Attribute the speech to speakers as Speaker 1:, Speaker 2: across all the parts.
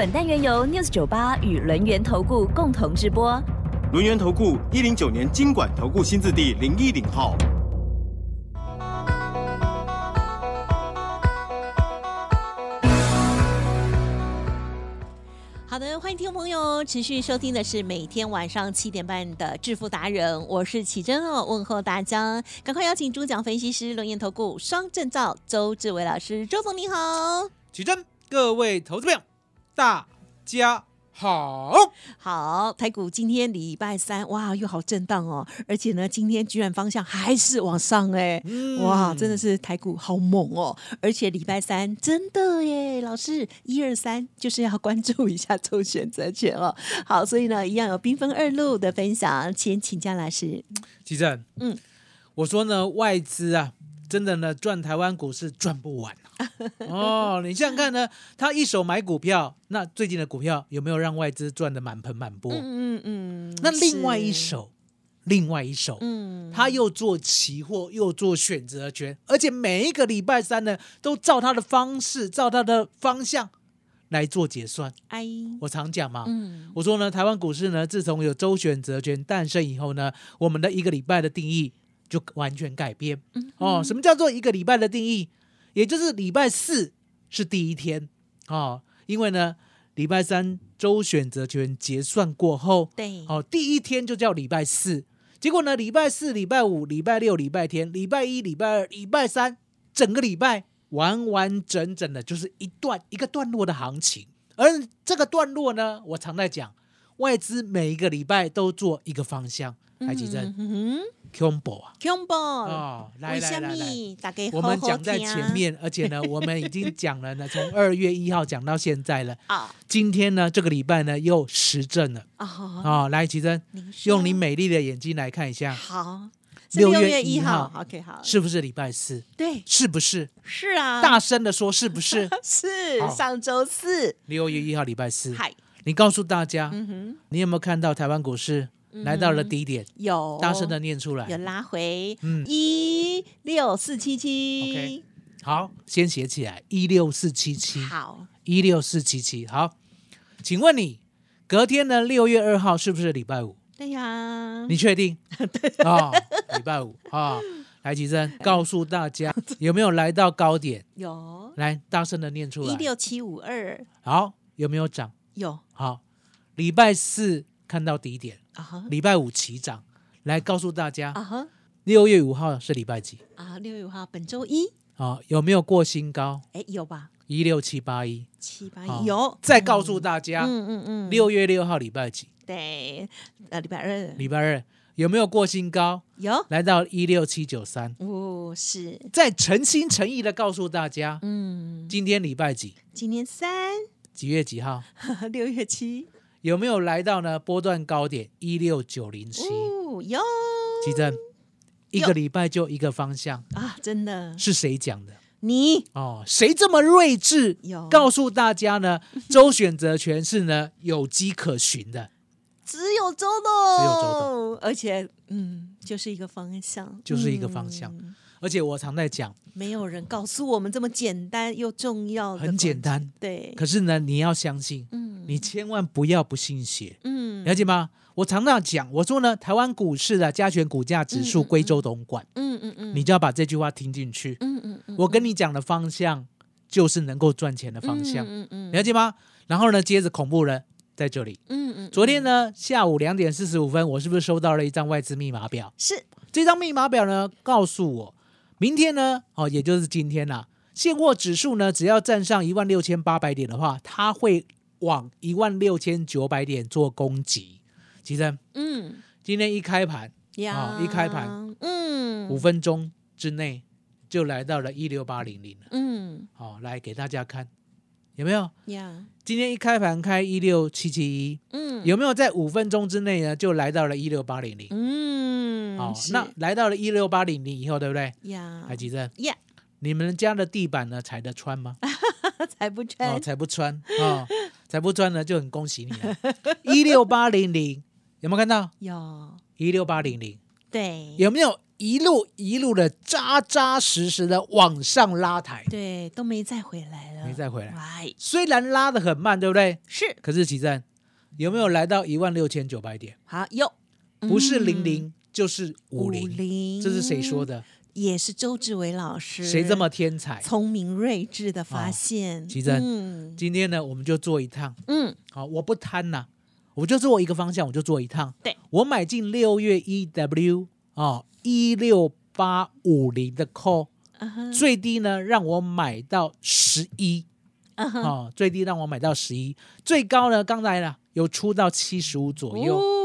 Speaker 1: 本单元由 News 九八与轮源投顾共同直播。
Speaker 2: 轮源投顾一零九年经管投顾新字第零一零号。
Speaker 3: 好的，欢迎听众朋友持续收听的是每天晚上七点半的致富达人，我是启珍哦，问候大家，赶快邀请主讲分析师轮研投顾双证照周志伟老师，周总你好，
Speaker 4: 启真，各位投资朋友，大家好。
Speaker 3: 好，台股今天礼拜三，哇，又好震荡哦，而且呢，今天居然方向还是往上哎，
Speaker 4: 嗯
Speaker 3: 哇，真的是台股好猛哦，而且礼拜三真的耶，老师一二三就是要关注一下周选择权哦。好，所以呢，一样有兵分二路的分享，先请江老师。
Speaker 4: 起真，
Speaker 3: 嗯，
Speaker 4: 我说呢，外资啊，真的呢，赚台湾股市赚不完、啊、哦。你想想看呢，他一手买股票，那最近的股票有没有让外资赚得满盆满钵？
Speaker 3: 嗯嗯嗯，
Speaker 4: 那另外一，手，另外一手，
Speaker 3: 嗯，
Speaker 4: 他又做期货，又做选择权，而且每一个礼拜三呢，都照他的方式，照他的方向来做结算。
Speaker 3: 哎，
Speaker 4: 我常讲嘛，
Speaker 3: 嗯，
Speaker 4: 我说呢，台湾股市呢，自从有周选择权诞生以后呢，我们的一个礼拜的定义就完全改变。
Speaker 3: 嗯
Speaker 4: 哦，什么叫做一个礼拜的定义？也就是礼拜四是第一天哦，因为呢，礼拜三周选择权结算过后，
Speaker 3: 对，
Speaker 4: 哦，第一天就叫礼拜四。结果呢，礼拜四、礼拜五、礼拜六、礼拜天、礼拜一、礼拜二、礼拜三，整个礼拜完完整整的就是一段一个段落的行情。而这个段落呢，我常在讲，外资每一个礼拜都做一个方向。台积电
Speaker 3: 嗯哼
Speaker 4: combo 啊
Speaker 3: ，，combo，
Speaker 4: 哦，来来来来，
Speaker 3: 大家
Speaker 4: 我们讲在前面，而且呢，我们已经讲了呢，从二月一号讲到现在了。
Speaker 3: 啊
Speaker 4: 今天呢，这个礼拜呢又实证了
Speaker 3: 啊，
Speaker 4: 啊、来，奇珍，用你美丽的眼睛来看一下，
Speaker 3: 好，六
Speaker 4: 月
Speaker 3: 一
Speaker 4: 号
Speaker 3: ，OK，好，
Speaker 4: 是不是礼拜四？
Speaker 3: 对，
Speaker 4: 是不是？
Speaker 3: 是啊，
Speaker 4: 大声的说，是不是？
Speaker 3: 是上周四，
Speaker 4: 六月一号礼拜四，
Speaker 3: 嗨，
Speaker 4: 你告诉大家，
Speaker 3: 嗯哼，
Speaker 4: 你有没有看到台湾股市来到了低点？
Speaker 3: 有
Speaker 4: 大声的念出来有。
Speaker 3: 拉回，
Speaker 4: 嗯
Speaker 3: 一六四七七
Speaker 4: 好，先写起来，一六四七七，
Speaker 3: 好，
Speaker 4: 一六四七七。好，请问你隔天呢？六月二号是不是礼拜五？
Speaker 3: 对呀，
Speaker 4: 你确定？对啊，礼拜五啊。来，吉珍，告诉大家有没有来到高点？
Speaker 3: 有
Speaker 4: 来，大声的念出来。
Speaker 3: 一六七五二，
Speaker 4: 好，有没有涨？
Speaker 3: 有
Speaker 4: 好，礼拜四看到低点，
Speaker 3: 啊哈
Speaker 4: 礼拜五起涨。来告诉大家
Speaker 3: 啊，哈
Speaker 4: 六月五号是礼拜几？
Speaker 3: 啊，六月五号本周一，
Speaker 4: 啊，有没有过新高？
Speaker 3: 哎，有吧？
Speaker 4: 一六七八一。
Speaker 3: 七八一有，
Speaker 4: 再告诉大家，
Speaker 3: 嗯嗯嗯，
Speaker 4: 六月六号礼拜几？
Speaker 3: 对，呃，礼拜二
Speaker 4: 礼拜二有没有过新高？
Speaker 3: 有，
Speaker 4: 来到一六七九三。
Speaker 3: 哦，是，
Speaker 4: 再诚心诚意的告诉大家，
Speaker 3: 嗯，
Speaker 4: 今天礼拜几？
Speaker 3: 今天三，
Speaker 4: 几月几号？
Speaker 3: 六月七，
Speaker 4: 有没有来到呢？波段高点一六九零七。
Speaker 3: 哦，有。
Speaker 4: 奇珍，一个礼拜就一个方向，
Speaker 3: 啊，真的，
Speaker 4: 是谁讲的？
Speaker 3: 你。
Speaker 4: 哦，谁这么睿智？
Speaker 3: 有。
Speaker 4: 告诉大家呢，周选择权是呢有迹可循的，
Speaker 3: 只有周董，
Speaker 4: 只有周董，
Speaker 3: 而且嗯，就是一个方向，
Speaker 4: 就是一个方向。
Speaker 3: 嗯
Speaker 4: 而且我常在讲，
Speaker 3: 没有人告诉我们这么简单又重要的，
Speaker 4: 很简，单，
Speaker 3: 对，
Speaker 4: 可是呢，你要相信，
Speaker 3: 嗯
Speaker 4: 你千万不要不信邪，
Speaker 3: 嗯
Speaker 4: 了解吗？我常常讲，我说呢，台湾股市的加权股价指数归周董管，
Speaker 3: 嗯嗯嗯，
Speaker 4: 你就要把这句话听进去。
Speaker 3: 嗯嗯嗯，
Speaker 4: 我跟你讲的方向就是能够赚钱的方向，
Speaker 3: 嗯嗯
Speaker 4: 了解吗？然后呢，接着恐怖人在这里。
Speaker 3: 嗯嗯，
Speaker 4: 昨天呢下午两点四十五分，我是不是收到了一张外资密码表？
Speaker 3: 是
Speaker 4: 这张密码表呢，告诉我明天呢，哦，也就是今天啦、现货指数呢，只要站上一万六千八百点的话，它会往一万六千九百点做攻击。其实
Speaker 3: 嗯
Speaker 4: 今天一开盘
Speaker 3: 呀
Speaker 4: 哦一开盘，
Speaker 3: 嗯
Speaker 4: 五分钟之内就来到了一六八零零了。
Speaker 3: 嗯
Speaker 4: 好、来给大家看，有没有？
Speaker 3: 呀，
Speaker 4: 今天一开盘开一六七七一，
Speaker 3: 嗯，
Speaker 4: 有没有在五分钟之内呢就来到了一六八零零？
Speaker 3: 嗯，
Speaker 4: 好，
Speaker 3: 是。
Speaker 4: 那来到了一六八零零以后，对不对？
Speaker 3: 呀，
Speaker 4: 海吉正，
Speaker 3: 呀，
Speaker 4: 你们家的地板呢踩得穿吗？
Speaker 3: 踩不
Speaker 4: 哦，
Speaker 3: 穿，
Speaker 4: 踩不穿哦，踩不穿呢就很恭喜你了。一六八零零有没有看到？
Speaker 3: 有，
Speaker 4: 一六八零零。
Speaker 3: 对，
Speaker 4: 有没有一路一路的扎扎实实的往上拉抬？
Speaker 3: 对，都没再回来了，
Speaker 4: 没再回来。
Speaker 3: 来，
Speaker 4: 虽然拉的很慢，对不对？
Speaker 3: 是，
Speaker 4: 可是奇正有没有来到一万六千九百点？
Speaker 3: 好，有，
Speaker 4: 不是
Speaker 3: 嗯。
Speaker 4: 零零就是五零，
Speaker 3: 零，
Speaker 4: 这是谁说？的？
Speaker 3: 也是周志伟老师，
Speaker 4: 谁这么天才？
Speaker 3: 聪明睿智的发现？
Speaker 4: 奇珍
Speaker 3: 嗯
Speaker 4: 今天呢，我们就做一趟。
Speaker 3: 嗯，
Speaker 4: 好，我不贪呐，我就做一个方向，我就做一趟。
Speaker 3: 对，
Speaker 4: 我买进六月 EW 哦一六八五零的 call，最低呢让我买到十一
Speaker 3: 啊
Speaker 4: 最低让我买到十一，最高呢刚才呢有出到七十五左右哦。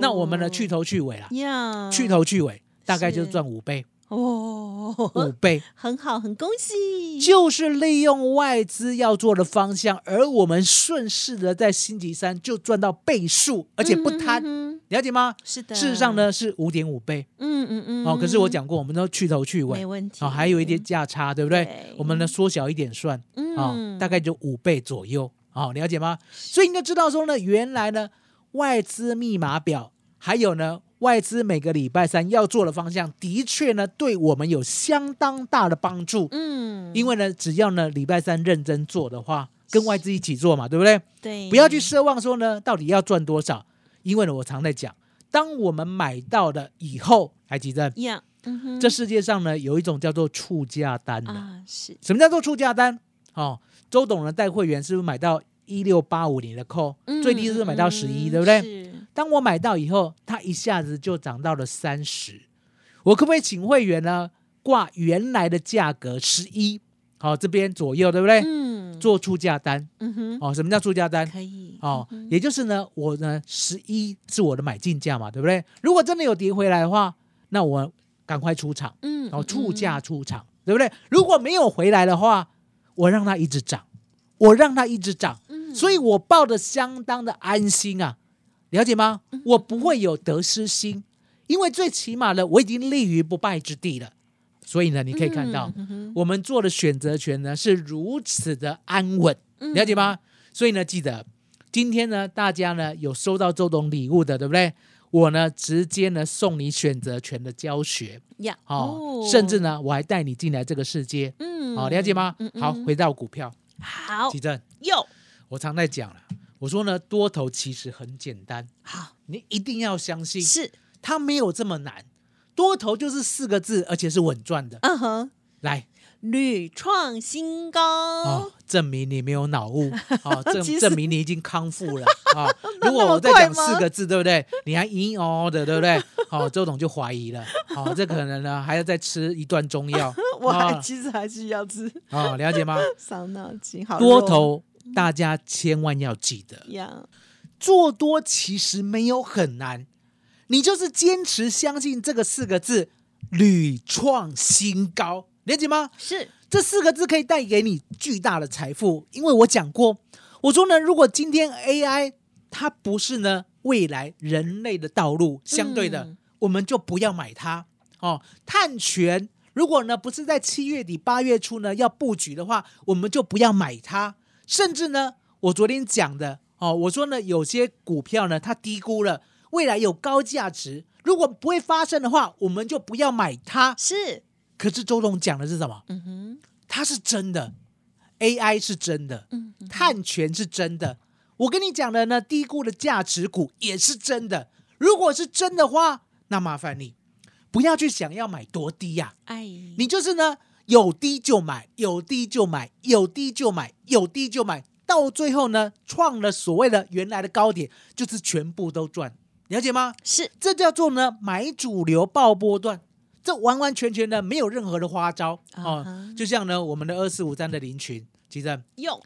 Speaker 4: 那我们呢去头去尾啦，
Speaker 3: 呀，
Speaker 4: 去头去尾大概就是
Speaker 3: 是
Speaker 4: 赚五倍，
Speaker 3: 哦，
Speaker 4: 五倍。
Speaker 3: 很好，很恭喜，
Speaker 4: 就是利用外资要做的方向，而我们顺势的在星期三就赚到倍数，而且不贪，
Speaker 3: 嗯哼
Speaker 4: 了解吗？
Speaker 3: 是的，
Speaker 4: 事实上，呢是五点五倍。
Speaker 3: 嗯嗯嗯，
Speaker 4: 哦。可是我讲过，我们都去头去尾。
Speaker 3: 没问题，
Speaker 4: 哦，还有一点价差，对不对？
Speaker 3: 对。
Speaker 4: 我们呢缩小一点算。啊、
Speaker 3: 嗯
Speaker 4: 大概就五倍左右。哦，了解吗？所以你就知道说呢，原来呢外资密码表，还有呢外资每个礼拜三要做的方向，的确呢对我们有相当大的帮助。
Speaker 3: 嗯，
Speaker 4: 因为呢，只要呢礼拜三认真做的话，跟外资一起做嘛，对不对？
Speaker 3: 对，
Speaker 4: 不要去奢望说呢，到底要赚多少，因为呢，我常在讲，当我们买到了以后，还记得
Speaker 3: 呀，嗯哼，
Speaker 4: 这世界上呢有一种叫做促价单的。
Speaker 3: 啊是，
Speaker 4: 什么叫做促价单？哦，周董呢带会员是不是买到一六八五年的扣，最低是买到十一、
Speaker 3: 嗯
Speaker 4: 对不对？
Speaker 3: 是
Speaker 4: 当我买到以后，它一下子就涨到了三十，我可不可以请会员呢挂原来的价格十一？好，这边左右对不对？
Speaker 3: 嗯，
Speaker 4: 做出价单
Speaker 3: 嗯哼，
Speaker 4: 哦，什么叫出价单？
Speaker 3: 可以
Speaker 4: 哦
Speaker 3: 嗯，
Speaker 4: 也就是呢，我呢十一是我的买进价嘛，对不对？如果真的有跌回来的话，那我赶快出场，
Speaker 3: 嗯，
Speaker 4: 然后
Speaker 3: 嗯
Speaker 4: 出价出场，对不对？如果没有回来的话，我让它一直涨，我让它一直涨，
Speaker 3: 嗯。
Speaker 4: 所以我抱的相当的安心啊，了解吗？
Speaker 3: 嗯。
Speaker 4: 我不会有得失心，因为最起码呢，我已经立于不败之地了。所以呢，你可以看到，
Speaker 3: 嗯
Speaker 4: 我们做的选择权呢是如此的安稳，
Speaker 3: 嗯。
Speaker 4: 了解吗？所以呢，记得今天呢，大家呢有收到周董礼物的，对不对？我呢直接呢送你选择权的教学，
Speaker 3: 呀，
Speaker 4: 哦，甚至呢我还带你进来这个世界，
Speaker 3: 嗯，
Speaker 4: 好、了解吗？
Speaker 3: 嗯。
Speaker 4: 好，回到股票，
Speaker 3: 好
Speaker 4: 奇正，
Speaker 3: 有，
Speaker 4: 我常在讲了，我说呢多头其实很简单，
Speaker 3: 好。
Speaker 4: 你一定要相信，
Speaker 3: 是，
Speaker 4: 它没有这么难，多头就是四个字，而且是稳赚的。
Speaker 3: 嗯哼，
Speaker 4: 来，
Speaker 3: 屡创新高。
Speaker 4: 哦，，证明你没有脑雾，哦，证证明你已经康复了。啊、哦！如果我再讲四个字，对不对？你还咦哦的，对不对？哦，周董就怀疑了，哦，这可能呢还要再吃一段中药，
Speaker 3: 我还
Speaker 4: 哦
Speaker 3: 其实还是要吃，
Speaker 4: 哦，了解吗？
Speaker 3: 伤脑筋，好
Speaker 4: 多头大家千万要记得，
Speaker 3: 呀，
Speaker 4: 做多其实没有很难，你就是坚持相信这个四个字，屡创新高，了解吗？
Speaker 3: 是，
Speaker 4: 这四个字可以带给你巨大的财富，因为我讲过，我说呢，如果今天 AI 它不是呢未来人类的道路，相对的，
Speaker 3: 嗯
Speaker 4: 我们就不要买它哦。碳权如果呢不是在七月底八月初呢要布局的话，我们就不要买它。甚至呢，我昨天讲的哦，我说呢有些股票呢它低估了，未来有高价值，如果不会发生的话，我们就不要买它。
Speaker 3: 是，
Speaker 4: 可是周董讲的是什么？
Speaker 3: 嗯哼，
Speaker 4: 它是真的，AI 是真的，
Speaker 3: 嗯哼。
Speaker 4: 碳权是真的。我跟你讲的呢，低估的价值股也是真的。如果是真的话，那麻烦你不要去想要买多低呀、
Speaker 3: 哎，
Speaker 4: 你就是呢有低就买，有低就买，有低就买，有低就买，到最后呢创了所谓的原来的高点，就是全部都赚，了解吗？
Speaker 3: 是，
Speaker 4: 这叫做呢买主流爆波段，这完完全全的没有任何的花招哦。就像呢我们的二四五三的林群，其实
Speaker 3: 用，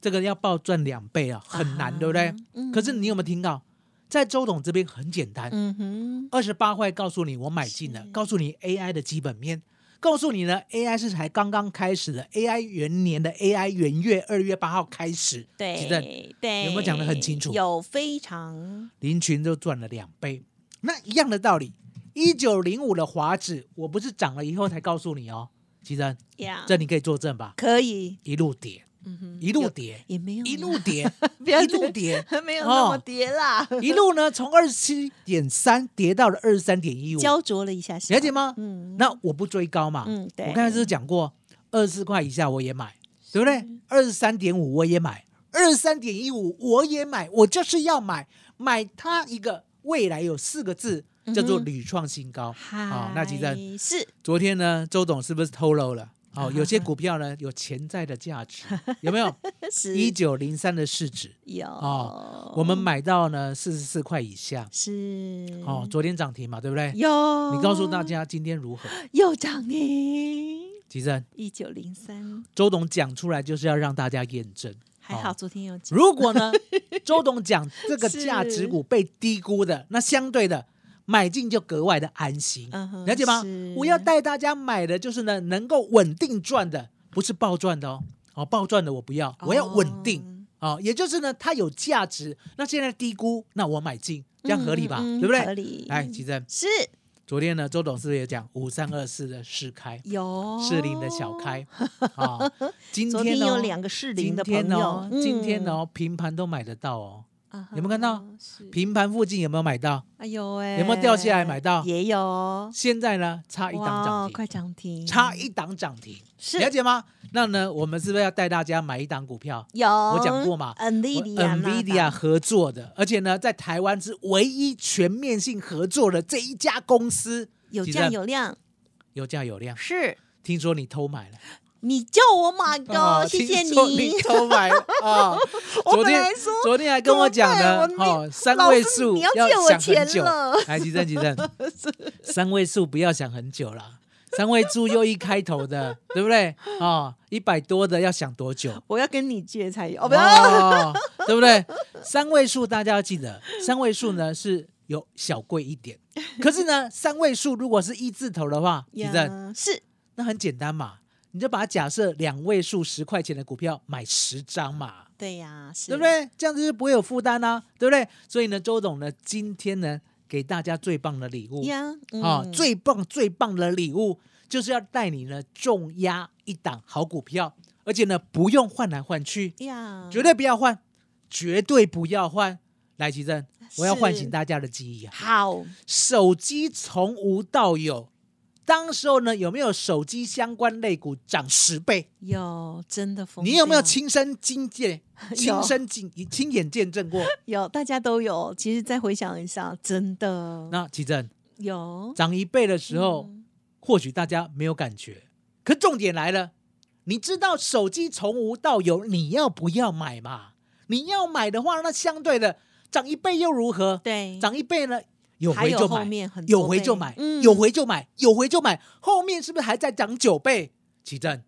Speaker 4: 这个要爆赚两倍啊，很难，
Speaker 3: 啊
Speaker 4: 对不对？
Speaker 3: 嗯。
Speaker 4: 可是你有没有听到，在周董这边很简单，
Speaker 3: 嗯哼，
Speaker 4: 二十八块告诉你我买进了，告诉你 AI 的基本面，告诉你呢，AI 是才刚刚开始的，AI 元年的 AI 元月二月八号开始，其正
Speaker 3: 对。对，
Speaker 4: 有没有讲的很清楚？
Speaker 3: 有非常。
Speaker 4: 林群就赚了两倍。那一样的道理，一九零五的华指，我不是涨了以后才告诉你哦，其正，
Speaker 3: 呀，
Speaker 4: 这你可以作证吧？
Speaker 3: 可以，
Speaker 4: 一路跌，
Speaker 3: 嗯，
Speaker 4: 一路跌，
Speaker 3: 也没有
Speaker 4: 一路，跌，一路跌，
Speaker 3: 没有那么
Speaker 4: 哦
Speaker 3: 跌啦，
Speaker 4: 一路呢从二十七点三跌到了二十三点一五，
Speaker 3: 焦灼了一下下，
Speaker 4: 了解吗？
Speaker 3: 嗯，
Speaker 4: 那我不追高嘛，
Speaker 3: 嗯对。
Speaker 4: 我刚才是讲过，二十四块以下我也买，对不对？二十三点五我也买，二十三点一五我也买，我就是要买，买它一个未来有四个字叫做屡创新高。
Speaker 3: 嗨，
Speaker 4: 好那吉正
Speaker 3: 是。
Speaker 4: 昨天呢，周董是不是透露了？哦，有些股票呢有潜在的价值，有没有？
Speaker 3: 是。
Speaker 4: 一九零三的市值。
Speaker 3: 有。
Speaker 4: 哦，我们买到呢四十四块以下，
Speaker 3: 是。
Speaker 4: 哦，昨天涨停嘛，对不对？
Speaker 3: 有，
Speaker 4: 你告诉大家今天如何？
Speaker 3: 又涨停，
Speaker 4: 吉正，
Speaker 3: 一九零三，
Speaker 4: 周董讲出来就是要让大家验证。
Speaker 3: 还好
Speaker 4: 哦。
Speaker 3: 昨天有涨，
Speaker 4: 如果呢，周董讲这个
Speaker 3: 是。
Speaker 4: 价值股被低估的，那相对的买进就格外的安心，
Speaker 3: 嗯
Speaker 4: 了解吗？我要带大家买的就是呢，能够稳定赚的，不是暴赚的哦。哦，暴赚的我不要，我要稳定哦。也就是呢，它有价值，那现在低估，那我买进，这样合理吧？
Speaker 3: 嗯嗯
Speaker 4: 对不对？
Speaker 3: 合理
Speaker 4: 来，吉珍，
Speaker 3: 是
Speaker 4: 昨天呢，周董事也讲五三二四的试开，
Speaker 3: 有
Speaker 4: 适龄的小开啊，今
Speaker 3: 昨天有两个适龄的
Speaker 4: 今天
Speaker 3: 朋友
Speaker 4: 哦，今天
Speaker 3: 嗯
Speaker 4: 哦，平盘都买得到哦。有没有看到？平盘附近有没有买到？
Speaker 3: 哎呦哎，
Speaker 4: 有没有掉下来买到？
Speaker 3: 也有，
Speaker 4: 现在呢，差一档
Speaker 3: 哇
Speaker 4: 涨停，
Speaker 3: 快涨停，
Speaker 4: 差一档涨停，
Speaker 3: 是。
Speaker 4: 了解吗？那呢，我们是不是要带大家买一档股票？
Speaker 3: 有，
Speaker 4: 我讲过嘛
Speaker 3: ，NVIDIA
Speaker 4: NVIDIA 合作的，而且呢，在台湾是唯一全面性合作的这一家公司，
Speaker 3: 有价有量，
Speaker 4: 有价有量。
Speaker 3: 是。
Speaker 4: 听说你偷买了，
Speaker 3: 你叫我买的，
Speaker 4: 哦
Speaker 3: 谢谢
Speaker 4: 你偷买了 啊！
Speaker 3: 我
Speaker 4: 昨天昨天还跟我讲呢哦，三位数
Speaker 3: 你要借我
Speaker 4: 想
Speaker 3: 钱了。
Speaker 4: 来，吉正吉正，三位数不要想很久了，三位数又一开头的，对不对？哦，一百多的要想多久？
Speaker 3: 我要跟你借才有，哦，不要，
Speaker 4: 哦，对不对？三位数大家要记得，三位数呢是有小贵一点，可是呢，三位数如果是一字头的话，吉正
Speaker 3: 呀是
Speaker 4: 那很简单嘛，你就把它假设两位数十块钱的股票买十张嘛，
Speaker 3: 对呀，是
Speaker 4: 对不？对？这样子就不会有负担啊，对不对？所以呢，周董呢今天呢给大家最棒的礼物
Speaker 3: 呀，
Speaker 4: 啊、
Speaker 3: 嗯
Speaker 4: 最棒最棒的礼物就是要带你呢重压一档好股票，而且呢不用换来换去，
Speaker 3: 呀，
Speaker 4: 绝对不要换，绝对不要换。来，奇正，我要唤醒大家的记忆啊！
Speaker 3: 好，
Speaker 4: 手机从无到有，当时候呢有没有手机相关类股涨十倍？
Speaker 3: 有真的疯，
Speaker 4: 你有没有亲身经见、
Speaker 3: 有
Speaker 4: 亲身经、亲眼见证过？
Speaker 3: 有，大家都有。其实再回想一下，真的
Speaker 4: 那奇正
Speaker 3: 有
Speaker 4: 涨一倍的时候，
Speaker 3: 嗯
Speaker 4: 或许大家没有感觉，可重点来了，你知道手机从无到有，你要不要买嘛？你要买的话，那相对的涨一倍又如何？
Speaker 3: 对，
Speaker 4: 涨一倍呢，有回就买，有回就买，有回就买，有回就买，后面是不是还在涨九倍？奇正，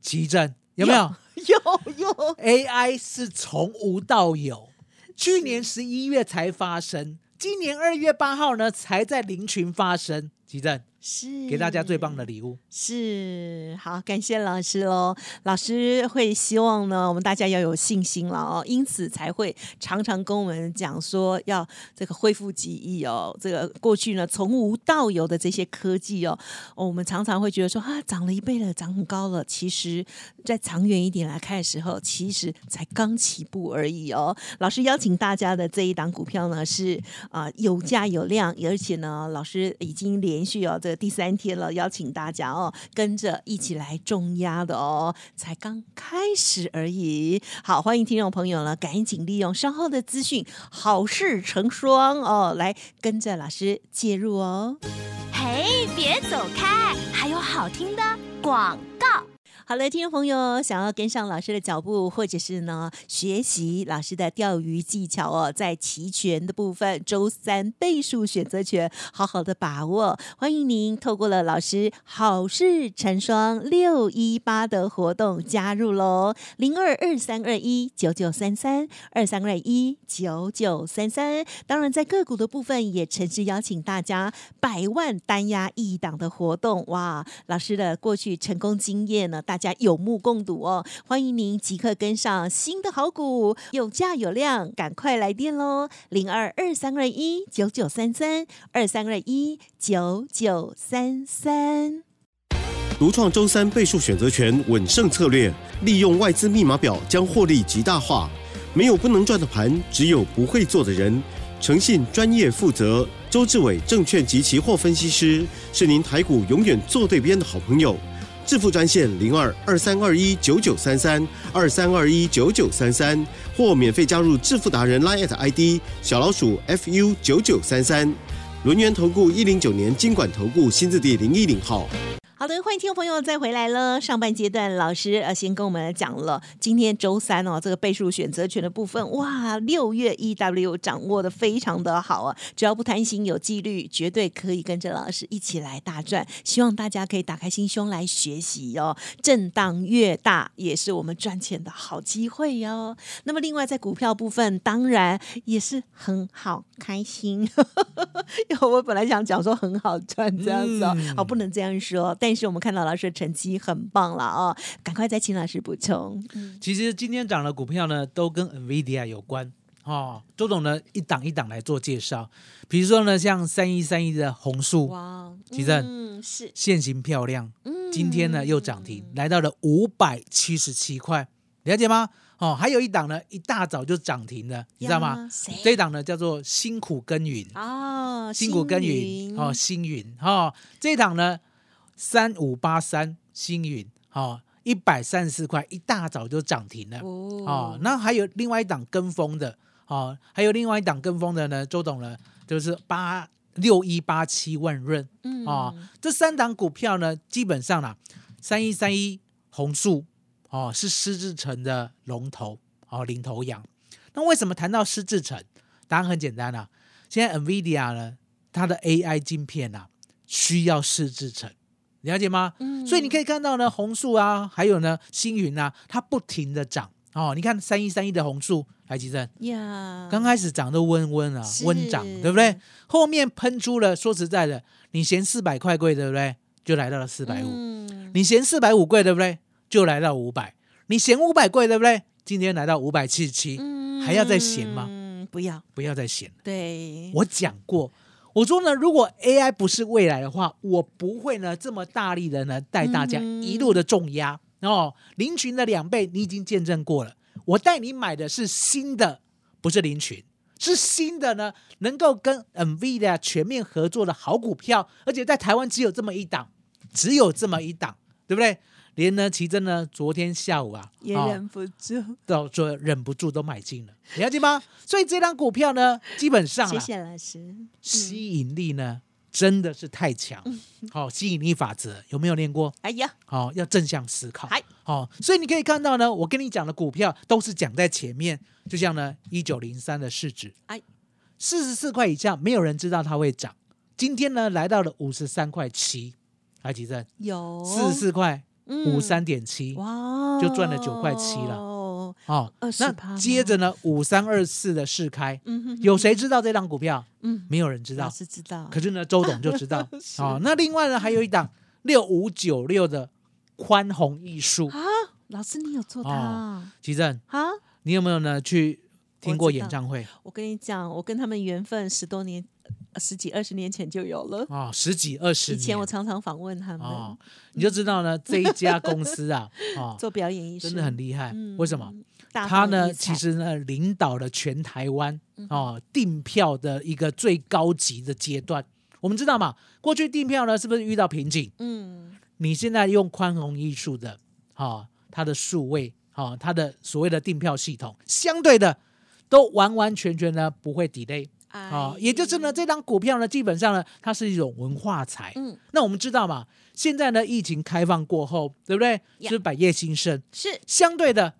Speaker 4: 奇正，有没有
Speaker 3: 有有
Speaker 4: AI 是从无到有，去年十一月才发生，今年二月八号呢才在林群发生。奇正，
Speaker 3: 是
Speaker 4: 给大家最棒的礼物。
Speaker 3: 是好，感谢老师喽。老师会希望呢，我们大家要有信心了哦，因此才会常常跟我们讲说要这个恢复记忆哦。这个过去呢从无到有的这些科技哦，哦我们常常会觉得说啊，涨了一倍了，涨很高了。其实，在长远一点来看的时候，其实才刚起步而已哦。老师邀请大家的这一档股票呢是啊、有价有量，而且呢，老师已经连续哦这第三天了，邀请大家哦跟着一起来重压的哦，才刚开始而已。好，欢迎听众朋友呢，赶紧利用稍后的资讯，好事成双哦，来跟着老师介入哦。
Speaker 5: 嘿，别走开，还有好听的广告。
Speaker 3: 好了，听众朋友，想要跟上老师的脚步，或者是呢学习老师的钓鱼技巧哦，在期权的部分，周三倍数选择权，好好的把握。欢迎您透过了老师好事成双六一八的活动加入喽，零二二三二一九九三三二三二一九九三三。当然，在个股的部分，也诚挚邀请大家百万单压一档的活动，哇！老师的过去成功经验呢，大大家有目共睹哦。欢迎您即刻跟上新的好股，有价有量，赶快来电喽！零二二三二一九九三三二三二一九九三三。
Speaker 2: 独创周三倍数选择权稳胜策略，利用外资密码表将获利极大化。没有不能赚的盘，只有不会做的人。诚信、专业、负责。周志伟证券及期货分析师是您台股永远做对边的好朋友。致富专线零二二三二一九九三三二三二一九九三三，或免费加入致富达人 Line ID 小老鼠 fu 九九三三。轮源投顾一零九年经管投顾新字第零一零号。
Speaker 3: 好的，欢迎听众朋友再回来了。上半阶段，老师呃先跟我们讲了今天周三哦，这个倍数选择权的部分，哇，六月 EW 掌握的非常的好啊！只要不贪心，有纪律，绝对可以跟着老师一起来大赚。希望大家可以打开心胸来学习哦。震荡越大，也是我们赚钱的好机会哟。那么，另外在股票部分，当然也是很好开心。因为我本来想讲说很好赚这样子哦，哦，不能这样说。但是我们看到老师的成绩很棒了哦，赶快再请老师补充。
Speaker 4: 其实今天涨的股票呢，都跟 NVIDIA 有关哦。周董呢，一档一档来做介绍。比如说呢，像三一三一的红树，哇，其实
Speaker 3: 嗯是
Speaker 4: 现形漂亮，嗯今天呢又涨停，来到了五百七十七块，了解吗？哦，还有一档呢，一大早就涨停了，你知道吗？这一档呢叫做辛苦耕耘
Speaker 3: 哦，
Speaker 4: 辛苦耕耘哦，星云哦，这一档呢。三五八三星云，哦，一百三十四块，一大早就涨停了，哦，那还有另外一档跟风的，哦，还有另外一档跟风的呢，周董呢，就是八六一八七万润，嗯，哦，这三档股票呢，基本上啦，三一三一红树，哦，是施志成的龙头，哦，领头羊。那为什么谈到施志成？答案很简单啊，现在 NVIDIA 呢，它的 AI 晶片啊，需要施志成。了解吗？嗯，所以你可以看到呢，红树啊，还有呢，星云啊，它不停的涨哦。你看三一三一的红树，来吉正呀，刚开始涨都温温啊，温涨，对不对？后面喷出了，说实在的，你嫌四百块贵，对不对？就来到了四百五。你嫌四百五贵，对不对？就来到五百。你嫌五百贵，对不对？今天来到五百七十七，还要再嫌吗？
Speaker 3: 不要，
Speaker 4: 不要再嫌。
Speaker 3: 对，
Speaker 4: 我讲过。我说呢，如果 AI 不是未来的话，我不会呢这么大力的呢带大家一路的重压哦。林群的两倍你已经见证过了，我带你买的是新的，不是林群，是新的呢，能够跟 NVIDIA 全面合作的好股票，而且在台湾只有这么一档，只有这么一档，对不对？连呢，奇珍呢，昨天下午啊，
Speaker 3: 也忍不住，
Speaker 4: 都说忍不住都买进了，了解吗？所以这张股票呢，基本上，
Speaker 3: 谢谢老师，
Speaker 4: 吸引力呢真的是太强。好，吸引力法则有没有练过？
Speaker 3: 哎呀，
Speaker 4: 好，要正向思考。好，所以你可以看到呢，我跟你讲的股票都是讲在前面，就像呢，一九零三的市值，哎，四十四块以下，没有人知道它会涨。今天呢，来到了五十三块七，来几阵？
Speaker 3: 有
Speaker 4: 四十四块。五三点七，哇，就赚了九块七了。哦，那接着呢，五三二四的试开，有谁知道这档股票？嗯，没有人知道，
Speaker 3: 是知道。
Speaker 4: 可是呢，周董就知道。哦，那另外呢，还有一档六五九六的宽宏艺术啊，
Speaker 3: 老师你有做它？
Speaker 4: 吉正啊，你有没有呢？去听过演唱会？
Speaker 3: 我跟你讲，我跟他们缘分十多年。十几二十年前就有了
Speaker 4: 啊，十几二十年
Speaker 3: 以前我常常访问他们，
Speaker 4: 你就知道呢，这一家公司啊，啊，
Speaker 3: 做表演艺术
Speaker 4: 真的很厉害。为什么？他呢，其实呢，领导了全台湾哦订票的一个最高级的阶段。我们知道嘛，过去订票呢，是不是遇到瓶颈？嗯，你现在用宽宏艺术的，哈，它的数位，哈，它的所谓的订票系统，相对的。都完完全全呢不会 delay，啊，也就是呢，这张股票呢，基本上呢，它是一种文化财。
Speaker 3: 嗯，
Speaker 4: 那我们知道嘛，现在呢，疫情开放过后，对不对？是百业兴盛。
Speaker 3: 是
Speaker 4: 相对的，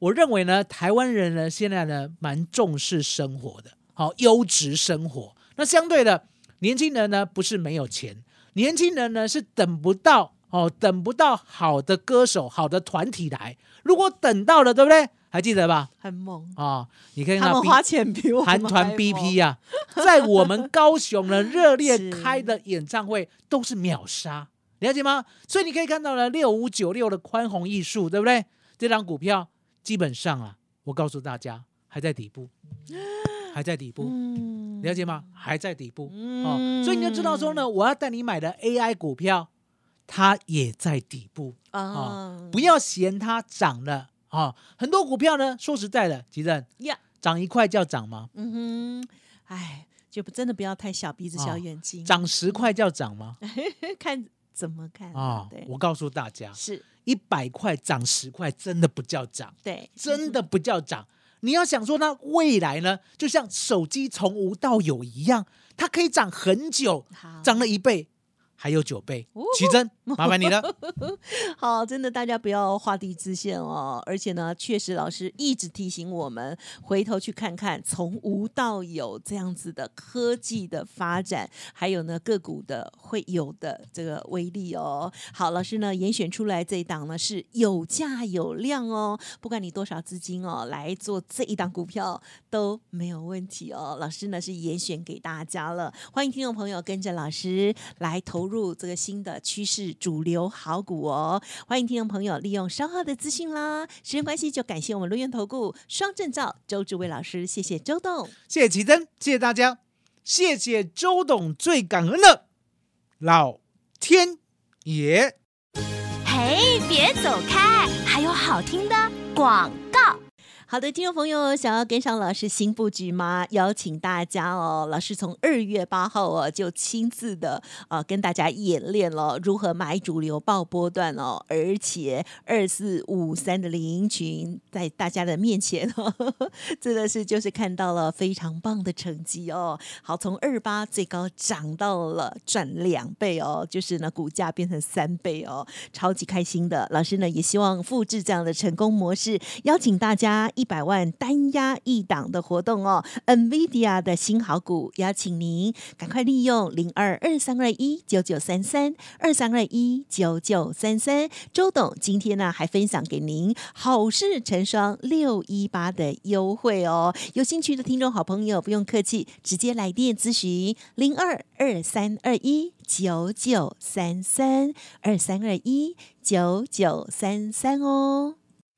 Speaker 4: 我认为呢，台湾人呢，现在呢，蛮重视生活的，好、优质生活。那相对的，年轻人呢，不是没有钱，年轻人呢是等不到哦，等不到好的歌手、好的团体来。如果等到了，对不对？还记得吧？
Speaker 3: 很猛，
Speaker 4: 啊、你可以看到
Speaker 3: 他们
Speaker 4: B-
Speaker 3: 花钱比我们
Speaker 4: 韩团
Speaker 3: 还
Speaker 4: BP
Speaker 3: 猛
Speaker 4: 呀、在我们高雄呢热烈
Speaker 3: 是
Speaker 4: 开的演唱会都是秒杀，了解吗？所以你可以看到呢，六五九六的宽宏艺术，对不对？这张股票基本上啊，我告诉大家还在底部，还在底部，
Speaker 3: 嗯
Speaker 4: 了解吗？还在底部、
Speaker 3: 嗯
Speaker 4: 哦，所以你就知道说呢，我要带你买的 AI 股票，它也在底部啊、
Speaker 3: 啊
Speaker 4: 不要嫌它涨了啊、很多股票呢，说实在的，吉正
Speaker 3: 呀，
Speaker 4: 涨一块叫涨吗？
Speaker 3: 嗯哼，哎，就不真的不要太小鼻子小
Speaker 4: 哦
Speaker 3: 眼睛，
Speaker 4: 涨十块叫涨吗？
Speaker 3: 看怎么看
Speaker 4: 啊、
Speaker 3: 对，
Speaker 4: 我告诉大家，
Speaker 3: 是
Speaker 4: 一百块涨十块，真的不叫涨，
Speaker 3: 对，
Speaker 4: 真的不叫涨。你要想说，那未来呢，就像手机从无到有一样，它可以涨很久，
Speaker 3: 好
Speaker 4: 涨了一倍，还有九倍
Speaker 3: 哦。
Speaker 4: 奇珍，麻烦你了。
Speaker 3: 好，真的大家不要画地自限哦。而且呢，确实老师一直提醒我们，回头去看看从无到有这样子的科技的发展，还有呢个股的会有的这个威力哦。好，老师呢严选出来这一档呢是有价有量哦，不管你多少资金哦来做这一档股票都没有问题哦。老师呢是严选给大家了，欢迎听众朋友跟着老师来投入这个新的趋势主流好股哦。欢迎听众朋友利用稍后的资讯啦。时间关系，就感谢我们录院投顾双证照周志伟老师，谢谢周董。
Speaker 4: 谢谢奇珍，谢谢大家，谢谢周董，最感恩的老天爷。
Speaker 1: 嘿，别走开，还有好听的广告。
Speaker 3: 好的，听众朋友，想要跟上老师新布局吗？邀请大家哦，老师从二月八号哦就亲自的呃跟大家演练了如何买主流爆波段哦，而且二四五三的林群在大家的面前哦，真的是就是看到了非常棒的成绩哦。好，从二八最高涨到了赚两倍哦，就是呢股价变成三倍哦，超级开心的。老师呢也希望复制这样的成功模式，邀请大家一百万单压一档的活动哦，NVIDIA 的新好股，邀请您赶快利用零二二三二一九九三三二三二一九九三三。周董今天呢还分享给您好事成双六一八的优惠哦，有兴趣的听众好朋友不用客气，直接来电咨询零二二三二一九九三三二三二一九九三三哦。